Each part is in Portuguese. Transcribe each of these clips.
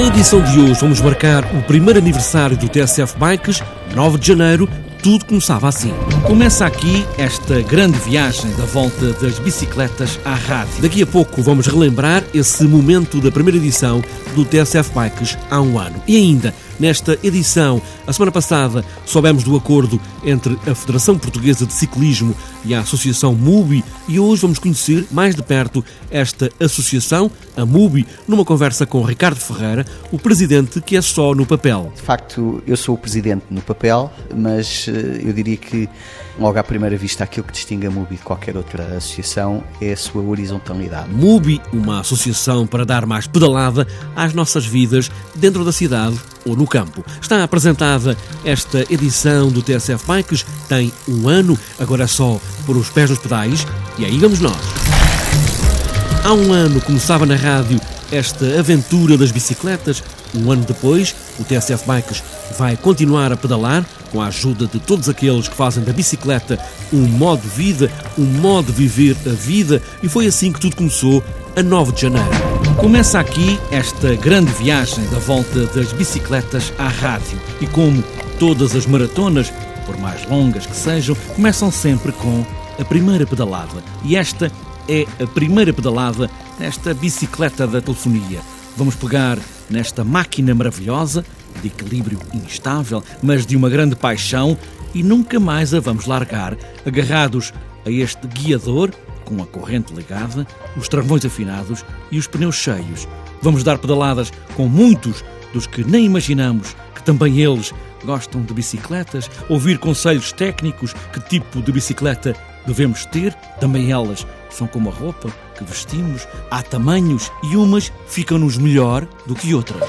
edição de hoje vamos marcar o primeiro aniversário do TSF Bikes, 9 de janeiro, tudo começava assim. Começa aqui esta grande viagem da volta das bicicletas à rádio. Daqui a pouco vamos relembrar esse momento da primeira edição do TSF Bikes há um ano. E ainda, nesta edição, a semana passada, soubemos do acordo entre a Federação Portuguesa de Ciclismo e a Associação MUBI e hoje vamos conhecer mais de perto esta associação, a MUBI, numa conversa com Ricardo Ferreira, o presidente que é só no papel. De facto, eu sou o presidente no papel, mas eh, eu diria que, logo à primeira vista, aquilo que distingue a MUBI de qualquer outra associação é a sua horizontalidade. MUBI, uma associação para dar mais pedalada às nossas vidas dentro da cidade ou no campo. Está apresentada esta edição do TSF Bikes, tem um ano, agora é só por os pés nos pedais, e aí vamos nós. Há um ano começava na rádio esta aventura das bicicletas. Um ano depois, o TSF Bikes vai continuar a pedalar com a ajuda de todos aqueles que fazem da bicicleta um modo de vida, um modo de viver a vida, e foi assim que tudo começou a 9 de janeiro. Começa aqui esta grande viagem da volta das bicicletas à rádio. E como todas as maratonas, por mais longas que sejam, começam sempre com a primeira pedalada. E esta é a primeira pedalada nesta bicicleta da telefonia. Vamos pegar nesta máquina maravilhosa, de equilíbrio instável, mas de uma grande paixão, e nunca mais a vamos largar, agarrados a este guiador, com a corrente ligada, os travões afinados e os pneus cheios. Vamos dar pedaladas com muitos dos que nem imaginamos que também eles gostam de bicicletas, ouvir conselhos técnicos, que tipo de bicicleta devemos ter, também elas são como a roupa que vestimos, há tamanhos e umas ficam-nos melhor do que outras.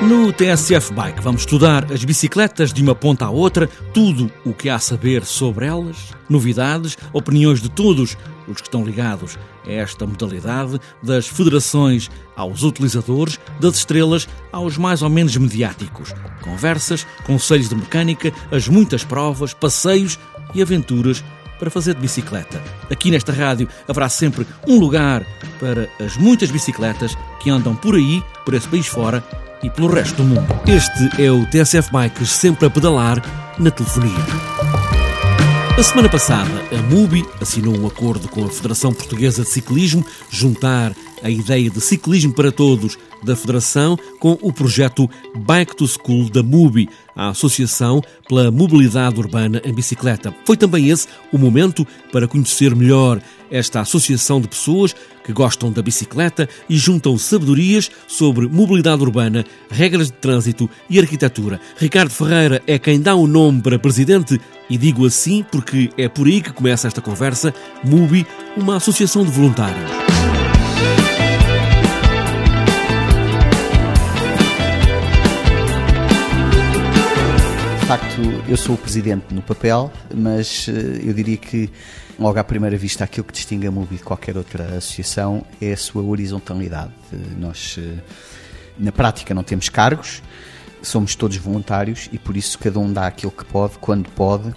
No TSF Bike vamos estudar as bicicletas de uma ponta à outra, tudo o que há a saber sobre elas, novidades, opiniões de todos os que estão ligados a esta modalidade, das federações aos utilizadores, das estrelas aos mais ou menos mediáticos. Conversas, conselhos de mecânica, as muitas provas, passeios e aventuras para fazer de bicicleta. Aqui nesta rádio haverá sempre um lugar para as muitas bicicletas que andam por aí, por esse país fora e pelo resto do mundo. Este é o TSF Bikes sempre a pedalar na telefonia. A semana passada, a MUBI assinou um acordo com a Federação Portuguesa de Ciclismo, juntar a ideia de ciclismo para todos da Federação com o projeto Bike to School da MUBI, a Associação pela Mobilidade Urbana em Bicicleta. Foi também esse o momento para conhecer melhor esta associação de pessoas que gostam da bicicleta e juntam sabedorias sobre mobilidade urbana, regras de trânsito e arquitetura. Ricardo Ferreira é quem dá o nome para presidente e digo assim porque é por aí que começa esta conversa. MUBI, uma associação de voluntários. facto, eu sou o presidente no papel, mas eh, eu diria que, logo à primeira vista, aquilo que distingue a MUBI de qualquer outra associação é a sua horizontalidade. Nós, eh, na prática, não temos cargos, somos todos voluntários e por isso cada um dá aquilo que pode, quando pode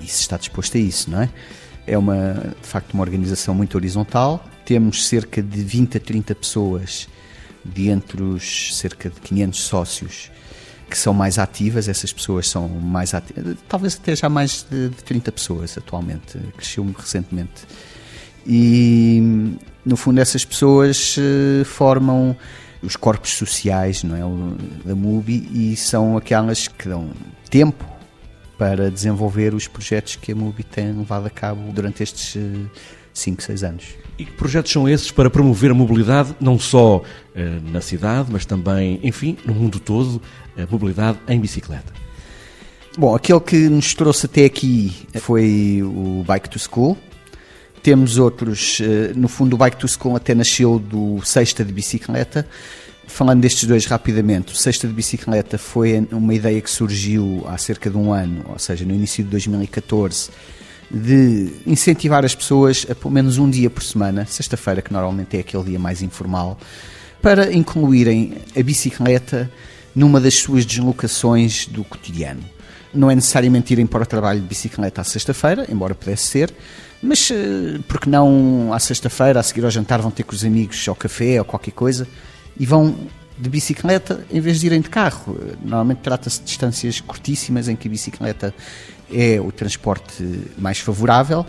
e se está disposto a isso, não é? É uma, de facto, uma organização muito horizontal. Temos cerca de 20 a 30 pessoas, de os cerca de 500 sócios, que são mais ativas, essas pessoas são mais ativas, talvez até já mais de, de 30 pessoas atualmente, cresceu recentemente. E no fundo essas pessoas uh, formam os corpos sociais não é, da MUBI e são aquelas que dão tempo para desenvolver os projetos que a MUBI tem levado a cabo durante estes 5, uh, 6 anos. E que projetos são esses para promover a mobilidade, não só uh, na cidade, mas também, enfim, no mundo todo, a mobilidade em bicicleta? Bom, aquele que nos trouxe até aqui foi o Bike to School. Temos outros, uh, no fundo, o Bike to School até nasceu do Sexta de Bicicleta. Falando destes dois rapidamente, o Sexta de Bicicleta foi uma ideia que surgiu há cerca de um ano, ou seja, no início de 2014 de incentivar as pessoas a pelo menos um dia por semana, sexta-feira, que normalmente é aquele dia mais informal, para incluírem a bicicleta numa das suas deslocações do cotidiano. Não é necessariamente irem para o trabalho de bicicleta à sexta-feira, embora pudesse ser, Mas uh, porque não à sexta-feira, a seguir ao jantar, vão ter com os amigos ao café ou qualquer coisa e vão de bicicleta em vez de irem de carro. Normalmente trata-se de distâncias curtíssimas em que a bicicleta é o transporte mais favorável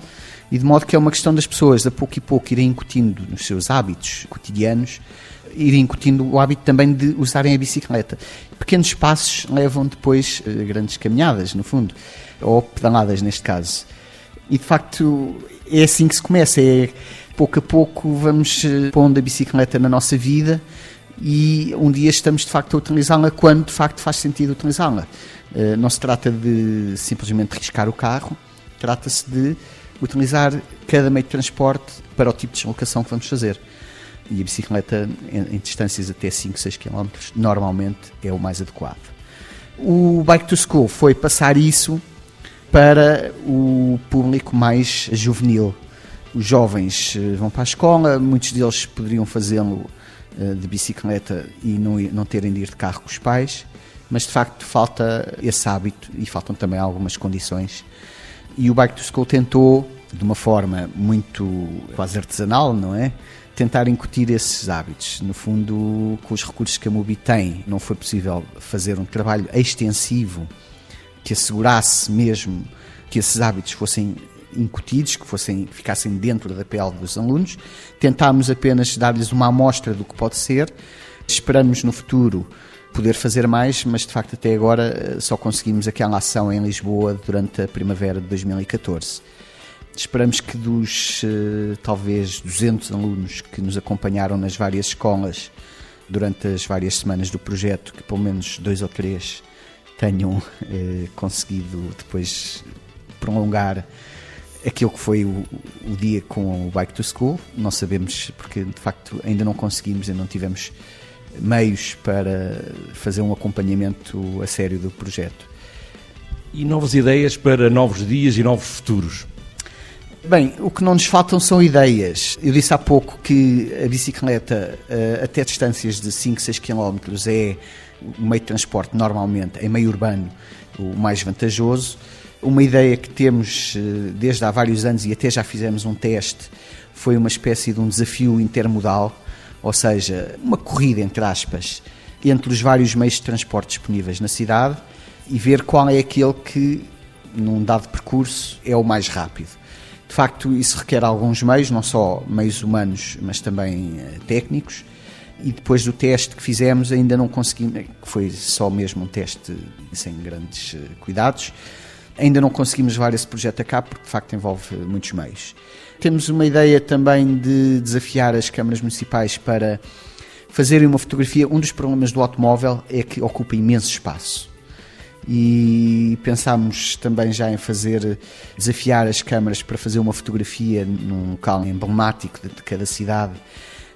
e de modo que é uma questão das pessoas, a pouco e pouco, irem incutindo nos seus hábitos cotidianos, irem incutindo o hábito também de usarem a bicicleta. Pequenos passos levam depois eh, grandes caminhadas, no fundo, ou pedaladas neste caso. E de facto é assim que se começa, é pouco a pouco vamos eh, pondo a bicicleta na nossa vida e um dia estamos de facto a utilizá-la quando de facto faz sentido utilizá-la. Eh, não se trata de simplesmente riscar o carro, trata-se de utilizar cada meio de transporte para o tipo de deslocação que vamos fazer. E a bicicleta, em, distâncias até 5, 6 km, normalmente é o mais adequado. O Bike to School foi passar isso para o público mais juvenil. Os jovens eh, vão para a escola, muitos deles poderiam fazê-lo eh, de bicicleta e não, não terem de ir de carro com os pais, mas de facto falta esse hábito e faltam também algumas condições. E o Bike to School tentou, de uma forma muito quase artesanal, não é? Tentar incutir esses hábitos. No fundo, com os recursos que a Mobi tem, não foi possível fazer um trabalho extensivo que assegurasse mesmo que esses hábitos fossem incutidos, que fossem, que ficassem dentro da pele dos alunos. Tentámos apenas dar-lhes uma amostra do que pode ser. Esperamos no futuro poder fazer mais, mas de facto até agora eh, só conseguimos aquela ação em Lisboa durante a primavera de 2014. Esperamos que dos eh, talvez 200 alunos que nos acompanharam nas várias escolas durante as várias semanas do projeto, que pelo menos dois ou três tenham eh, conseguido depois prolongar aquilo que foi o, o, dia com o Bike to School. Não sabemos, porque de facto ainda não conseguimos, ainda não tivemos meios para fazer um acompanhamento a sério do projeto. E novas ideias para novos dias e novos futuros? Bem, o que não nos faltam são ideias. Eu disse há pouco que a bicicleta, eh, até distâncias de 5, 6 km, é o meio de transporte normalmente, em meio urbano, o mais vantajoso uma ideia que temos eh, desde há vários anos e até já fizemos um teste foi uma espécie de um desafio intermodal, ou seja, uma corrida, entre aspas, entre os vários meios de transporte disponíveis na cidade e ver qual é aquele que, num dado percurso, é o mais rápido. De facto, isso requer alguns meios, não só meios humanos, mas também eh, técnicos. E depois do teste que fizemos, ainda não conseguimos, que foi só mesmo um teste sem grandes eh, cuidados, Ainda não conseguimos levar esse projeto a cabo porque de facto envolve muitos meios. Temos uma ideia também de desafiar as câmaras municipais para fazerem uma fotografia. Um dos problemas do automóvel é que ocupa imenso espaço. E pensámos também já em fazer, desafiar as câmaras para fazer uma fotografia num local emblemático de cada cidade,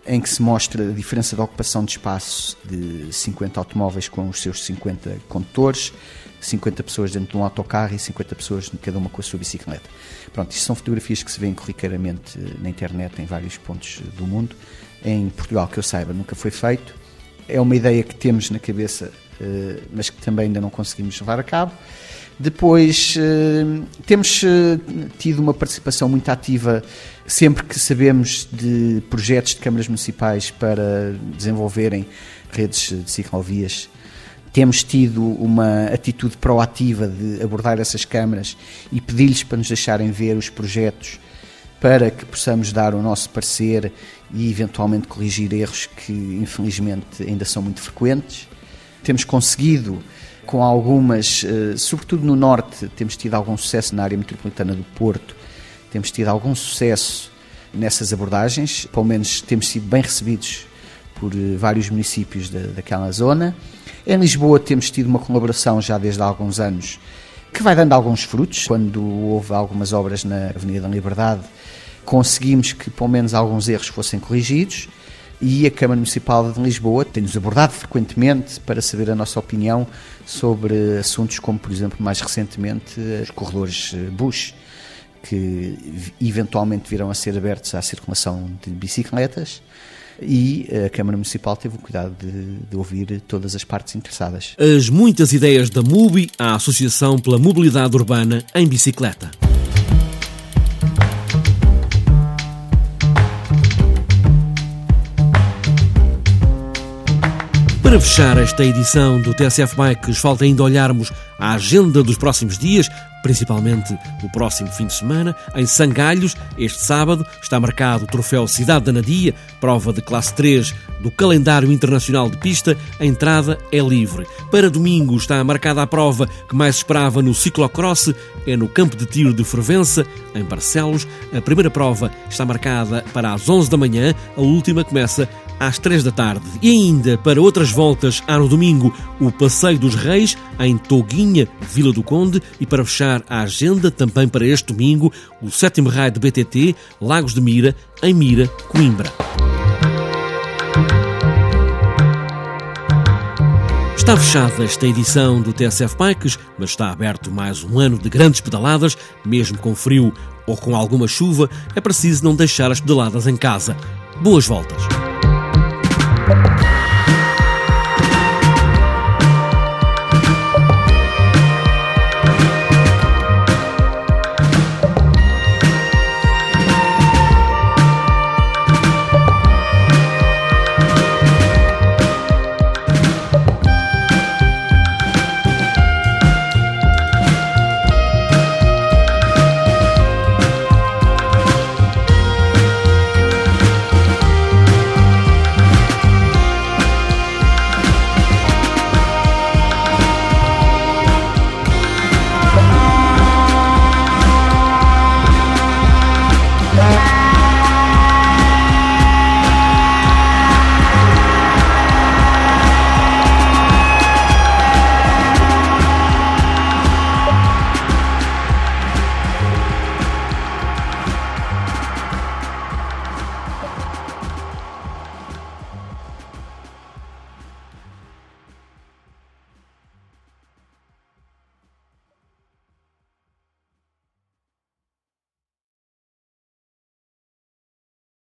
em que se mostra a diferença de ocupação de espaço de 50 automóveis com os seus 50 condutores, 50 pessoas dentro de um autocarro e 50 pessoas, cada uma com a sua bicicleta. Pronto, isto são fotografias que se vêem corriqueiramente eh, na internet em vários pontos do mundo. Em Portugal, que eu saiba, nunca foi feito. É uma ideia que temos na cabeça, eh, mas que também ainda não conseguimos levar a cabo. Depois, eh, temos tido uma participação muito ativa sempre que sabemos de projetos de câmaras municipais para desenvolverem redes de ciclovias temos tido uma atitude proativa de abordar essas câmaras e pedir-lhes para nos deixarem ver os projetos para que possamos dar o nosso parecer e eventualmente corrigir erros que infelizmente ainda são muito frequentes. Temos conseguido com algumas, eh, sobretudo no norte, temos tido algum sucesso na área metropolitana do Porto, temos tido algum sucesso nessas abordagens, pelo menos temos sido bem recebidos por eh, vários municípios da, daquela zona. Em Lisboa temos tido uma colaboração já desde há alguns anos que vai dando alguns frutos. Quando houve algumas obras na Avenida da Liberdade, conseguimos que pelo menos alguns erros fossem corrigidos e a Câmara Municipal de Lisboa tem-nos abordado frequentemente para saber a nossa opinião sobre assuntos como, por exemplo, mais recentemente, os corredores eh, Bush, que eventualmente virão a ser abertos à circulação de bicicletas e a Câmara Municipal teve o cuidado de, de, ouvir todas as partes interessadas. As muitas ideias da MUBI, a Associação pela Mobilidade Urbana em Bicicleta. Para fechar esta edição do TSF Bikes, falta ainda olharmos a agenda dos próximos dias, principalmente o próximo fim de semana. Em Sangalhos, este sábado, está marcado o troféu Cidade da Nadia, prova de classe 3 do calendário internacional de pista. A entrada é livre. Para domingo está marcada a prova que mais esperava no ciclocross, é no campo de tiro de Fervença, em Barcelos. A primeira prova está marcada para as 11 da manhã, a última começa às 3 da tarde. E ainda para outras voltas há no domingo o Passeio dos Reis, em Toguinha, Vila do Conde, e para fechar a agenda também para este domingo, o sétimo raio de BTT, Lagos de Mira, em Mira, Coimbra. Está fechada esta edição do TSF Bikes, mas está aberto mais um ano de grandes pedaladas, mesmo com frio ou com alguma chuva, é preciso não deixar as pedaladas em casa. Boas voltas!